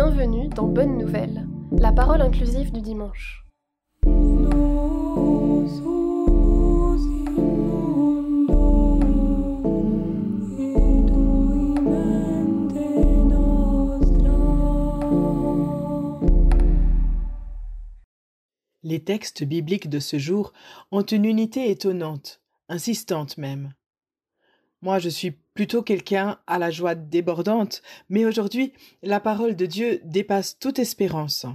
Bienvenue dans Bonne Nouvelle, la parole inclusive du dimanche. Les textes bibliques de ce jour ont une unité étonnante, insistante même. Moi, je suis plutôt quelqu'un à la joie débordante, mais aujourd'hui, la parole de Dieu dépasse toute espérance.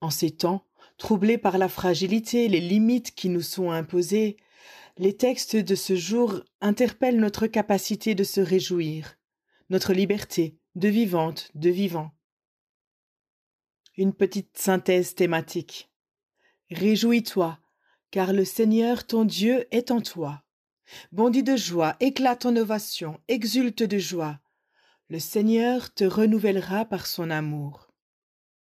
En ces temps, troublés par la fragilité, les limites qui nous sont imposées, les textes de ce jour interpellent notre capacité de se réjouir, notre liberté de vivante, de vivant. Une petite synthèse thématique. Réjouis-toi, car le Seigneur ton Dieu est en toi. Bondis de joie, éclate en ovation, exulte de joie. Le Seigneur te renouvellera par son amour.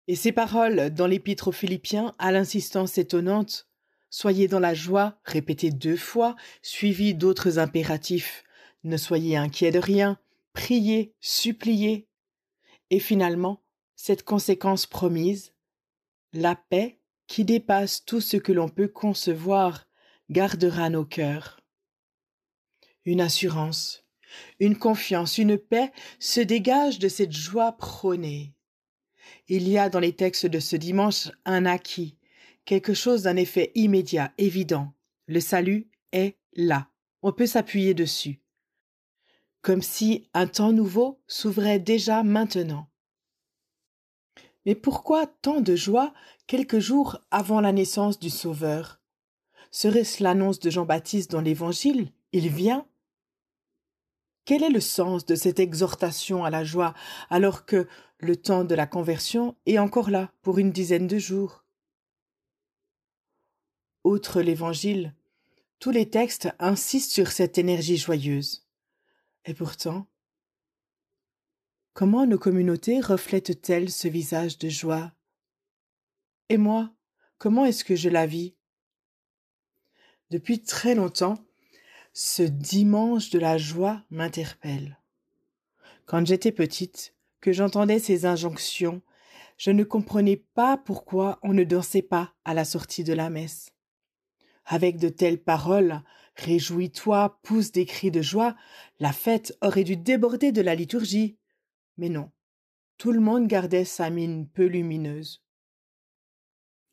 Et ces paroles dans l'épître aux Philippiens, à l'insistance étonnante, Soyez dans la joie, répétées deux fois, suivies d'autres impératifs. Ne soyez inquiets de rien, priez, suppliez. Et finalement, cette conséquence promise, la paix qui dépasse tout ce que l'on peut concevoir, gardera nos cœurs. Une assurance, une confiance, une paix se dégagent de cette joie prônée. Il y a dans les textes de ce dimanche un acquis, quelque chose d'un effet immédiat, évident. Le salut est là. On peut s'appuyer dessus. Comme si un temps nouveau s'ouvrait déjà maintenant. Mais pourquoi tant de joie quelques jours avant la naissance du Sauveur? Serait-ce l'annonce de Jean-Baptiste dans l'Évangile? Il vient Quel est le sens de cette exhortation à la joie alors que le temps de la conversion est encore là pour une dizaine de jours? Outre l'Évangile, tous les textes insistent sur cette énergie joyeuse. Et pourtant, Comment nos communautés reflètent-elles ce visage de joie? Et moi, comment est-ce que je la vis? Depuis très longtemps, ce dimanche de la joie m'interpelle. Quand j'étais petite, que j'entendais ces injonctions, je ne comprenais pas pourquoi on ne dansait pas à la sortie de la messe. Avec de telles paroles, Réjouis-toi, pousse des cris de joie, la fête aurait dû déborder de la liturgie. Mais non, tout le monde gardait sa mine peu lumineuse.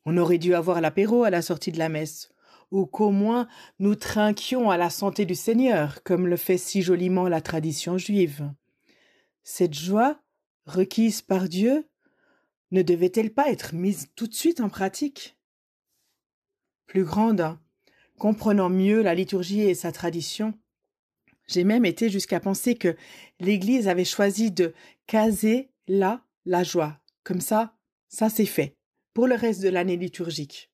On aurait dû avoir l'apéro à la sortie de la messe, ou qu'au moins nous trinquions à la santé du Seigneur, comme le fait si joliment la tradition juive. Cette joie, requise par Dieu, ne devait-elle pas être mise tout de suite en pratique? Plus grande, comprenant mieux la liturgie et sa tradition, j'ai même été jusqu'à penser que l'Église avait choisi de caser là la joie. Comme ça, ça c'est fait pour le reste de l'année liturgique.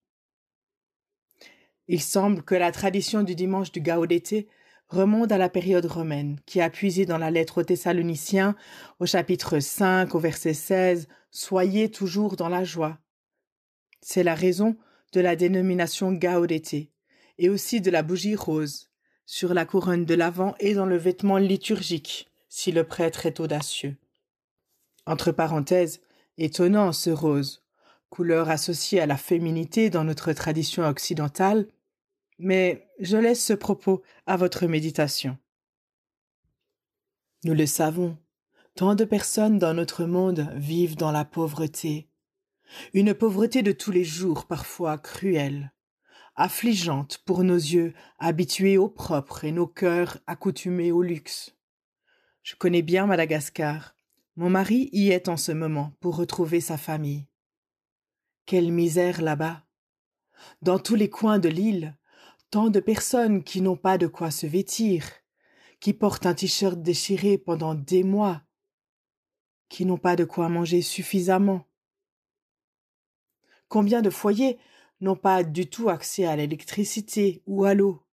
Il semble que la tradition du dimanche du Gaudete remonte à la période romaine, qui a puisé dans la lettre aux Thessaloniciens, au chapitre 5, au verset 16, Soyez toujours dans la joie. C'est la raison de la dénomination Gaudete, et aussi de la bougie rose, sur la couronne de l'avant et dans le vêtement liturgique, si le prêtre est audacieux. Entre parenthèses, étonnant ce rose, couleur associée à la féminité dans notre tradition occidentale, mais je laisse ce propos à votre méditation. Nous le savons, tant de personnes dans notre monde vivent dans la pauvreté, une pauvreté de tous les jours parfois cruelle, affligeante pour nos yeux habitués au propre et nos cœurs accoutumés au luxe. Je connais bien Madagascar. Mon mari y est en ce moment pour retrouver sa famille. Quelle misère là-bas. Dans tous les coins de l'île, tant de personnes qui n'ont pas de quoi se vêtir, qui portent un t-shirt déchiré pendant des mois, qui n'ont pas de quoi manger suffisamment. Combien de foyers n'ont pas du tout accès à l'électricité ou à l'eau?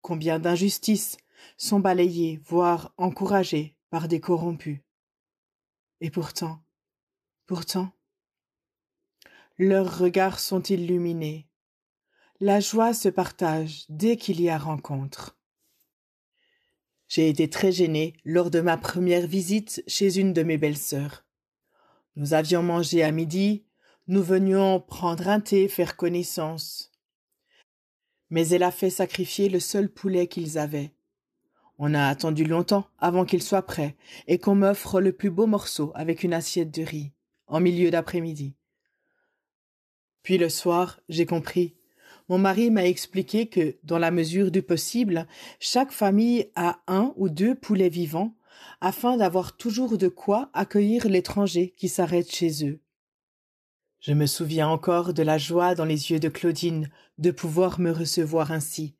Combien d'injustices sont balayées, voire encouragées par des corrompus? Et pourtant, pourtant, leurs regards sont illuminés. La joie se partage dès qu'il y a rencontre. J'ai été très gênée lors de ma première visite chez une de mes belles-sœurs. Nous avions mangé à midi, nous venions prendre un thé, faire connaissance. Mais elle a fait sacrifier le seul poulet qu'ils avaient. On a attendu longtemps avant qu'il soit prêt et qu'on m'offre le plus beau morceau avec une assiette de riz, en milieu d'après-midi. Puis le soir, j'ai compris. Mon mari m'a expliqué que, dans la mesure du possible, chaque famille a un ou deux poulets vivants afin d'avoir toujours de quoi accueillir l'étranger qui s'arrête chez eux. Je me souviens encore de la joie dans les yeux de Claudine de pouvoir me recevoir ainsi,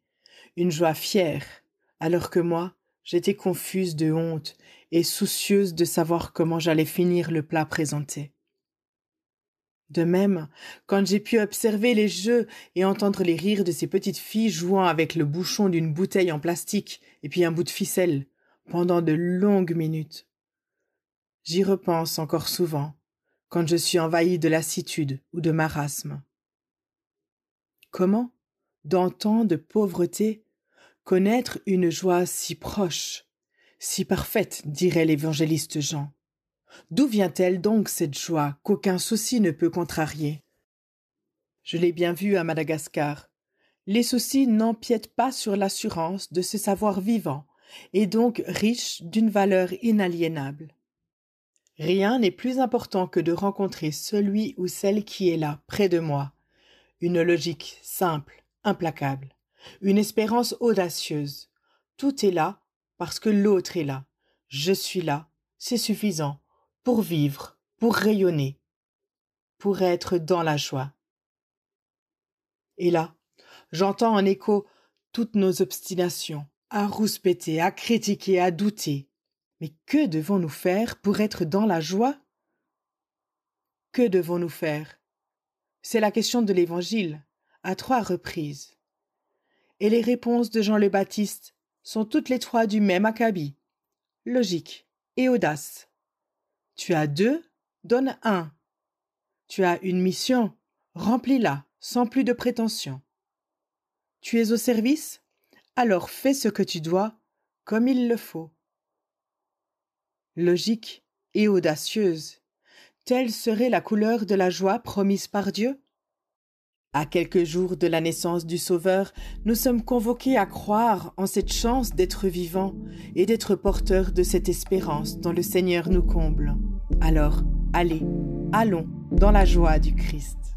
une joie fière, alors que moi, j'étais confuse de honte et soucieuse de savoir comment j'allais finir le plat présenté. De même, quand j'ai pu observer les jeux et entendre les rires de ces petites filles jouant avec le bouchon d'une bouteille en plastique et puis un bout de ficelle pendant de longues minutes. J'y repense encore souvent quand je suis envahi de lassitude ou de marasme. Comment, dans tant de pauvreté, connaître une joie si proche, si parfaite, dirait l'évangéliste Jean? D'où vient-elle donc cette joie qu'aucun souci ne peut contrarier? Je l'ai bien vu à Madagascar. Les soucis n'empiètent pas sur l'assurance de ce savoir vivant, et donc riche d'une valeur inaliénable. Rien n'est plus important que de rencontrer celui ou celle qui est là, près de moi. Une logique simple, implacable, une espérance audacieuse. Tout est là parce que l'autre est là. Je suis là, c'est suffisant, pour vivre, pour rayonner, pour être dans la joie. Et là, j'entends en écho toutes nos obstinations, à rouspéter, à critiquer, à douter. Mais que devons-nous faire pour être dans la joie? Que devons-nous faire? C'est la question de l'Évangile, à trois reprises. Et les réponses de Jean le Baptiste sont toutes les trois du même acabit. Logique et audace. Tu as deux, donne un. Tu as une mission, remplis-la, sans plus de prétention. Tu es au service Alors fais ce que tu dois, comme il le faut logique et audacieuse. Telle serait la couleur de la joie promise par Dieu À quelques jours de la naissance du Sauveur, nous sommes convoqués à croire en cette chance d'être vivants et d'être porteurs de cette espérance dont le Seigneur nous comble. Alors, allez, allons dans la joie du Christ.